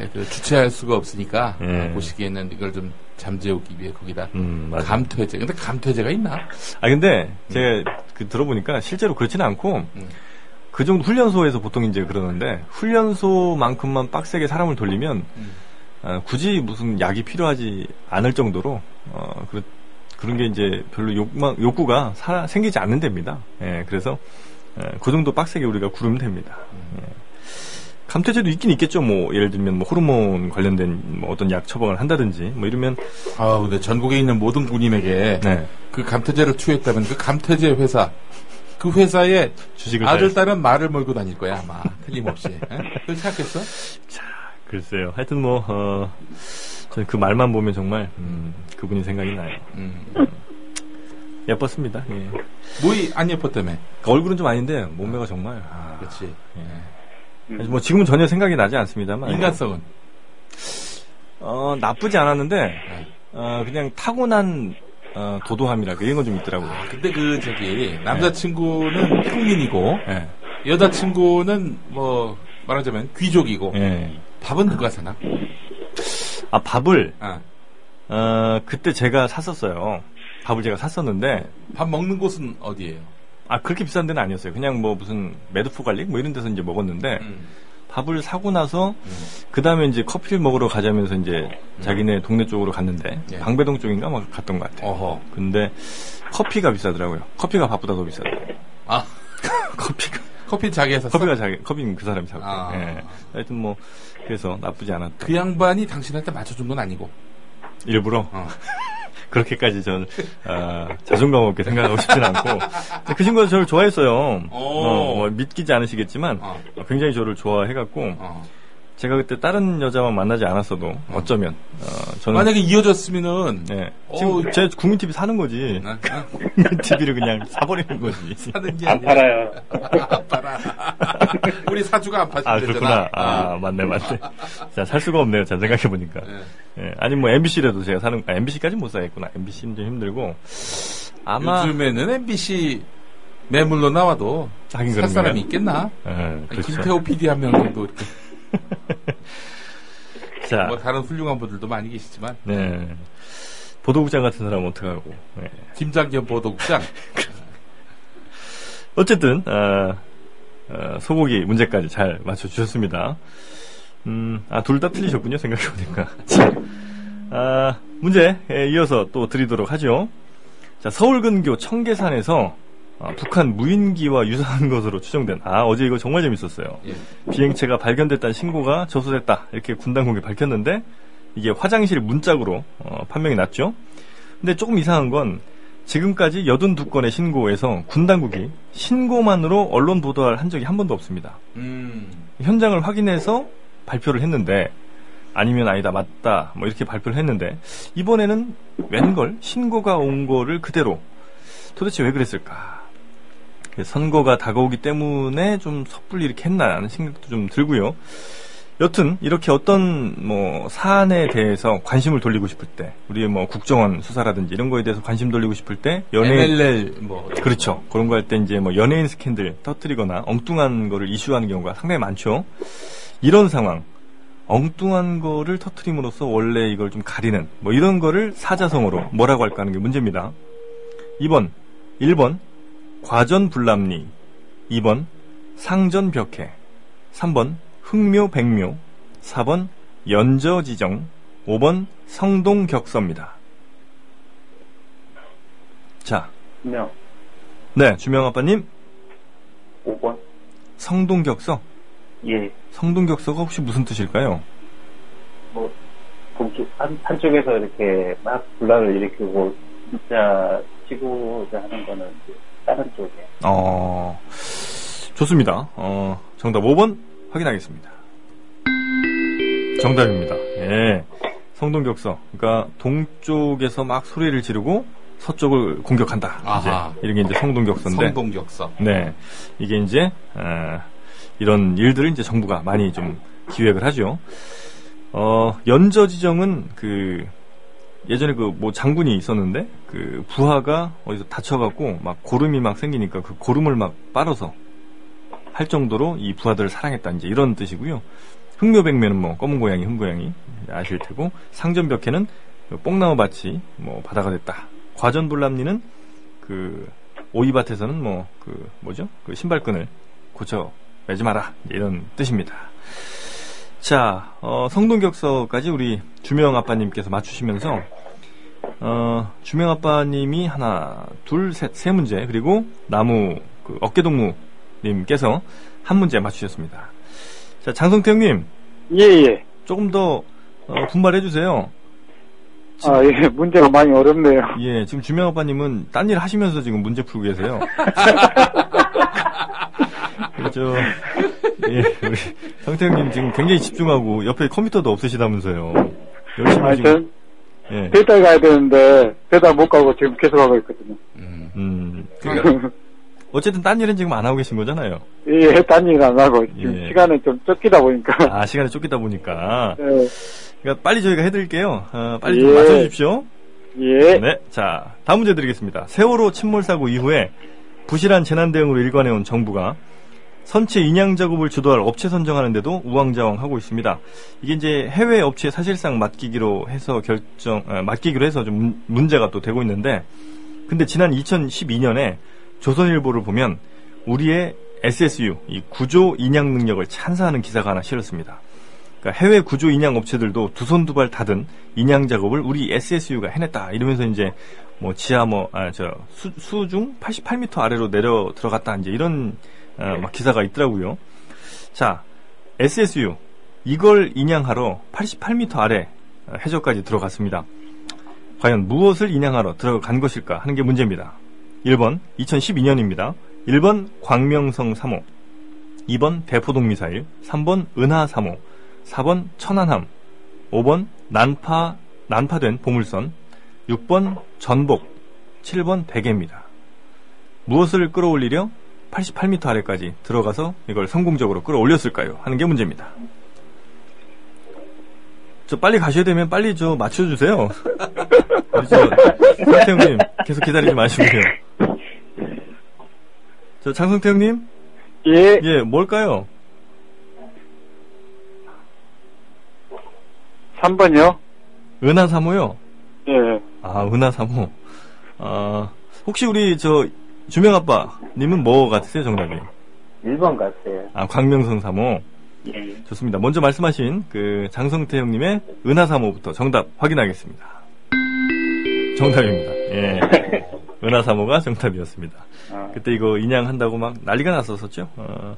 예, 그 주체할 수가 없으니까 예. 보시기에는 이걸 좀 잠재우기 위해 거기다 음. 감퇴제. 근데 감퇴제가 있나? 아 근데 제가 그 들어보니까 실제로 그렇지는 않고 음. 그 정도 훈련소에서 보통 이제 그러는데 훈련소만큼만 빡세게 사람을 돌리면 음. 어, 굳이 무슨 약이 필요하지 않을 정도로 어, 그, 그런 게 이제 별로 욕망, 욕구가 사- 생기지 않는 데입니다. 예, 그래서 예, 그 정도 빡세게 우리가 구르면 됩니다. 예. 감퇴제도 있긴 있겠죠. 뭐 예를 들면 뭐 호르몬 관련된 뭐 어떤 약 처방을 한다든지 뭐 이러면 아, 근데 전국에 있는 모든 군인에게 네, 그 감퇴제를 투여했다면 그 감퇴제 회사 그 회사에 주식을 아들 다 딸은 말을 몰고 다닐 거야 아마 틀림없이 에? 그렇게 생각했어? 글쎄요. 하여튼 뭐, 어, 저는 그 말만 보면 정말, 음, 그분이 생각이 나요. 음. 예뻤습니다. 예. 뭐이 안 예뻤다며 얼굴은 좀 아닌데, 몸매가 정말, 아, 그렇지 예. 뭐 지금은 전혀 생각이 나지 않습니다만. 인간성은 어, 나쁘지 않았는데, 네. 어, 그냥 타고난, 어, 도도함이랄까, 이런 건 좀 있더라고요. 근데 그 저기 남자친구는 평민이고 예. 여자친구는 뭐 말하자면 귀족이고 예. 밥은 누가 사나? 아, 밥을, 아, 어, 그때 제가 샀었어요. 밥을 제가 샀었는데, 밥 먹는 곳은 어디예요? 아, 그렇게 비싼 데는 아니었어요. 그냥 뭐 무슨 매드포 갈릭? 뭐 이런 데서 이제 먹었는데, 음. 밥을 사고 나서 음. 그 다음에 이제 커피를 먹으러 가자면서 이제 자기네 동네 쪽으로 갔는데 예. 방배동 쪽인가 막 갔던 것 같아요. 어허. 근데 커피가 비싸더라고요. 커피가 밥보다 더 비싸더라고요. 아 [LAUGHS] 커피가 커피 자기가 샀어? 커피가 자기 커피는 그 사람이 사고. 아. 예. 하여튼 뭐 그래서 나쁘지 않았다. 그 양반이 당신한테 맞춰준 건 아니고. 일부러 어. [LAUGHS] 그렇게까지 전 아, 자존감 없게 생각하고 싶진 않고 그 친구가 저를 좋아했어요. 어, 뭐 믿기지 않으시겠지만 어. 굉장히 저를 좋아해갖고 어. 제가 그때 다른 여자만 만나지 않았어도 어쩌면 어, 저는 만약에 이어졌으면은 네. 지금 제 국민 TV 사는 거지. 어? 어? 국민 TV를 그냥 사버리는 거지. 사는 게안 아니라 팔아요. 안 팔아. [LAUGHS] 우리 사주가 안 아, 파신대잖아. 그렇구나. 아, 맞네, 맞네. [LAUGHS] 자, 살 수가 없네요. 잘 생각해보니까. 예. 예, 아니, 뭐, MBC라도 제가 사는, 아, MBC까지 못 사겠구나. MBC는 좀 힘들고. 아마. 요즘에는 MBC 매물로 나와도 살 그런가요? 사람이 있겠나? 예, 아니, 그렇죠. 김태호 PD 한 명 정도 이렇게 [LAUGHS] 자, 뭐 다른 훌륭한 분들도 많이 계시지만 네. 보도국장 같은 사람은 어떡하고. 예. 김장겸 보도국장 어쨌든, 아, 어, 소고기 문제까지 잘 맞춰주셨습니다. 음, 아, 둘 다 틀리셨군요, 생각해보니까. 자, 아, 문제, 에 이어서 또 드리도록 하죠. 자, 서울 근교 청계산에서 아, 북한 무인기와 유사한 것으로 추정된, 아, 어제 이거 정말 재밌었어요. 예. 비행체가 발견됐다는 신고가 접수됐다. 이렇게 군 당국이 밝혔는데, 이게 화장실 문짝으로 어, 판명이 났죠. 근데 조금 이상한 건, 지금까지 82건의 신고에서 군 당국이 신고만으로 언론 보도를 한 적이 한 번도 없습니다. 음, 현장을 확인해서 발표를 했는데 아니면 아니다 맞다 뭐 이렇게 발표를 했는데 이번에는 웬걸? 신고가 온 거를 그대로. 도대체 왜 그랬을까? 선거가 다가오기 때문에 좀 섣불리 이렇게 했나 하는 생각도 좀 들고요 여튼 이렇게 어떤 뭐 사안에 대해서 관심을 돌리고 싶을 때 우리의 뭐 국정원 수사라든지 이런 거에 대해서 관심 돌리고 싶을 때 연예인 MLL 뭐 그렇죠. 그런 거 할 때 이제 뭐 연예인 스캔들 터뜨리거나 엉뚱한 거를 이슈하는 경우가 상당히 많죠. 이런 상황, 엉뚱한 거를 터뜨림으로써 원래 이걸 좀 가리는 뭐 이런 거를 사자성어로 뭐라고 할까 하는 게 문제입니다. 2번, 1번 과전불람리, 2번 상전벽해, 3번 흥묘백묘, 4번 연저지정, 5번 성동격서입니다. 자, 명 네, 주명 아빠님, 5번. 성동격서. 예. 성동격서가 혹시 무슨 뜻일까요? 뭐 동쪽 한 한쪽에서 이렇게 막 분란을 일으키고 진짜 치고자 하는 거는 다른 쪽에. 어, 좋습니다. 어, 정답 5번 확인하겠습니다. 정답입니다. 예. 성동격서. 그러니까 동쪽에서 막 소리를 지르고 서쪽을 공격한다. 아하. 이제 이런 게 이제 성동격서인데. 성동격서. 네. 이게 이제, 어, 이런 일들을 이제 정부가 많이 좀 기획을 하죠. 어, 연저 지정은 그 예전에 그 뭐 장군이 있었는데 그 부하가 어디서 다쳐갖고 막 고름이 막 생기니까 그 고름을 막 빨아서 할 정도로 이 부하들을 사랑했다 이제 이런 뜻이고요. 흑묘백매는 뭐 검은 고양이, 흰 고양이 아실 테고 상전벽해는 그 뽕나무 밭이 뭐 바다가 됐다. 과전불람리는 그 오이밭에서는 뭐 그 뭐죠? 그 신발끈을 고쳐 매지 마라 이런 뜻입니다. 자, 어, 성동격서까지 우리 주명 아빠님께서 맞추시면서 어, 주명 아빠님이 하나, 둘, 셋, 세 문제 그리고 나무 그 어깨동무 님께서 한 문제 맞추셨습니다. 자, 장성태 형님 예, 예. 조금 더 어, 분발해 주세요. 아, 예. 문제가 많이 어렵네요. 예, 지금 주명 아빠님은 딴 일 하시면서 지금 문제 풀고 계세요. [LAUGHS] 그렇죠. 예, 우리 성태 형님 지금 굉장히 집중하고 옆에 컴퓨터도 없으시다면서요. 열심히 아, 지금. 전 예. 배달 가야 되는데 배달 못 가고 지금 계속 하고 있거든요. 음. 음, 그러니까 [LAUGHS] 어쨌든 딴 일은 지금 안 하고 계신 거잖아요. 예, 딴일안 하고 지금 예. 시간은 좀 쫓기다 보니까. 아, 시간에 쫓기다 보니까. 예. [LAUGHS] 그러니까 빨리 저희가 해드릴게요. 어, 빨리 좀 예. 맞춰주십시오. 예. 네. 자, 다음 문제 드리겠습니다. 세월호 침몰 사고 이후에 부실한 재난 대응으로 일관해온 정부가 선체 인양 작업을 주도할 업체 선정하는데도 우왕좌왕하고 있습니다. 이게 이제 해외 업체에 사실상 맡기기로 해서 결정, 아, 맡기기로 해서 좀 문- 문제가 또 되고 있는데, 근데 지난 2012년에 조선일보를 보면 우리의 SSU, 이 구조 인양 능력을 찬사하는 기사가 하나 실었습니다. 그러니까 해외 구조 인양 업체들도 두 손 두 발 다든 인양 작업을 우리 SSU가 해냈다 이러면서 이제 뭐 지하 뭐아저 수중 88m 아래로 내려 들어갔다 이제 이런 어, 막 기사가 있더라고요. 자 SSU 이걸 인양하러 88m 아래 어, 해저까지 들어갔습니다. 과연 무엇을 인양하러 들어간 것일까 하는 게 문제입니다. 1번 2012년입니다. 1번 광명성 3호 2번 대포동 미사일 3번 은하 3호 4번 천안함 5번 난파 난파된 보물선 6번 전복 7번 베개입니다. 무엇을 끌어올리려 88m 아래까지 들어가서 이걸 성공적으로 끌어올렸을까요? 하는 게 문제입니다. 저 빨리 가셔야 되면 빨리 저 맞춰주세요. [LAUGHS] 우리 저 성태 형님 계속 기다리지 마시고요. 저 장성태 형님 예. 예 뭘까요? 3번이요? 은하 3호요. 예. 아, 은하 3호. 아, 혹시 우리 저 주명 아빠님은 뭐 같으세요, 정답이? 1번 같아요. 아, 광명성 3호. 예. 좋습니다. 먼저 말씀하신 그 장성태 형님의 은하 3호부터 정답 확인하겠습니다. 정답입니다. 예. [LAUGHS] 은하 3호가 정답이었습니다. 아, 그때 이거 인양한다고 막 난리가 났었었죠. 어,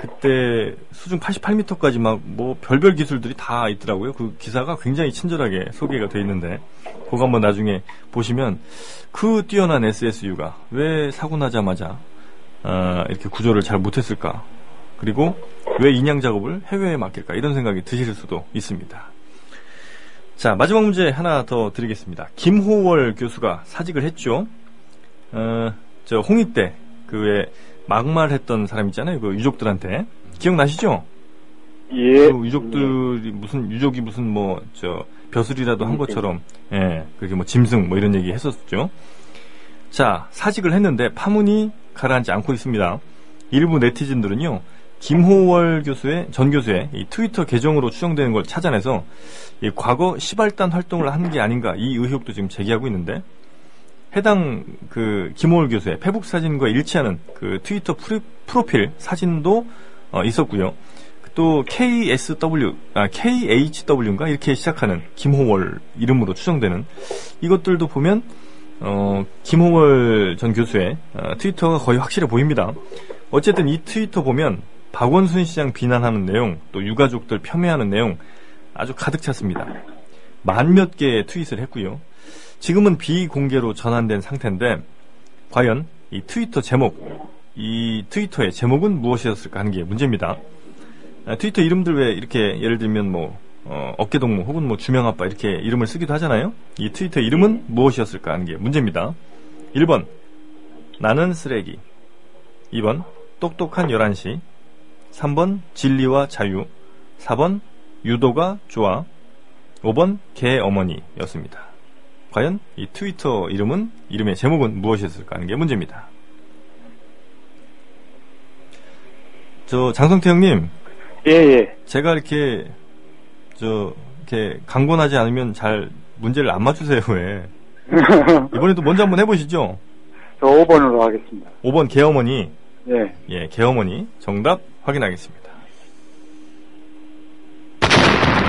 그때 수중 88m까지 막 뭐 별별 기술들이 다 있더라고요. 그 기사가 굉장히 친절하게 소개가 돼 있는데 그거 한번 나중에 보시면 그 뛰어난 SSU가 왜 사고 나자마자 어, 이렇게 구조를 잘 못했을까? 그리고 왜 인양 작업을 해외에 맡길까? 이런 생각이 드실 수도 있습니다. 자, 마지막 문제 하나 더 드리겠습니다. 김호월 교수가 사직을 했죠. 어, 저 홍익 때그왜 막말했던 사람 있잖아요. 그 유족들한테 기억나시죠? 예. 그 유족들이 무슨 유족이 무슨 뭐 저 벼슬이라도 한 것처럼 예 그렇게 뭐 짐승 뭐 이런 얘기 했었죠. 자 사직을 했는데 파문이 가라앉지 않고 있습니다. 일부 네티즌들은요 김호월 교수의 전 교수의 이 트위터 계정으로 추정되는 걸 찾아내서 이 과거 시발단 활동을 한 게 아닌가 이 의혹도 지금 제기하고 있는데 해당 그 김호월 교수의 페북 사진과 일치하는 그 트위터 프리, 프로필 사진도 어, 있었고요. 또 KSW, 아, KHW인가 이렇게 시작하는 김호월 이름으로 추정되는 이것들도 보면 어, 김호월 전 교수의 어, 트위터가 거의 확실해 보입니다. 어쨌든 이 트위터 보면 박원순 시장 비난하는 내용, 또 유가족들 폄훼하는 내용 아주 가득 찼습니다. 만몇 개의 트윗을 했고요. 지금은 비공개로 전환된 상태인데 과연 이 트위터 제목, 이 트위터의 제목은 무엇이었을까 하는 게 문제입니다. 아, 트위터 이름들 왜 이렇게 예를 들면 뭐 어, 어깨동무 혹은 뭐 주명아빠 이렇게 이름을 쓰기도 하잖아요. 이 트위터 이름은 무엇이었을까 하는 게 문제입니다. 1번 나는 쓰레기 2번 똑똑한 11시 3번 진리와 자유 4번 유도가 좋아. 5번 개 어머니였습니다. 과연 이 트위터 이름은 이름의 제목은 무엇이었을까 하는 게 문제입니다. 저 장성태 형님, 예, 예. 제가 이렇게 저 이렇게 강권하지 않으면 잘 문제를 안 맞추세요 왜? [LAUGHS] 이번에도 먼저 한번 해보시죠. 저 5번으로 하겠습니다. 5번 개어머니, 예. 예, 개어머니 정답 확인하겠습니다.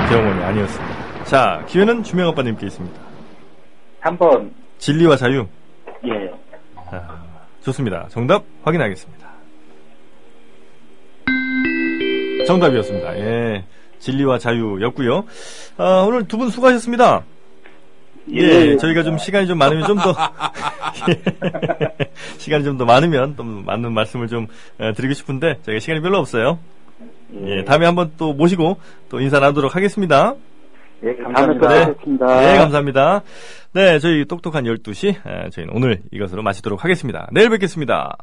개어머니 아니었습니다. 자, 기회는 주명 아빠님께 있습니다. 3번, 진리와 자유. 예. 아, 좋습니다. 정답 확인하겠습니다. 정답이었습니다. 예. 진리와 자유였고요. 아, 오늘 두 분 수고하셨습니다. 예, 저희가 좀 시간이 좀 많으면 좀 더, [LAUGHS] 시간이 좀 더 많으면 또 맞는 말씀을 좀 어, 드리고 싶은데, 저희가 시간이 별로 없어요. 예, 다음에 한번 또 모시고 또 인사 나누도록 하겠습니다. 예, 다음에 또 감사합니다. 네. 뵙겠습니다. 네, 감사합니다. 네, 저희 똑똑한 12시, 에, 저희는 오늘 이것으로 마치도록 하겠습니다. 내일 뵙겠습니다.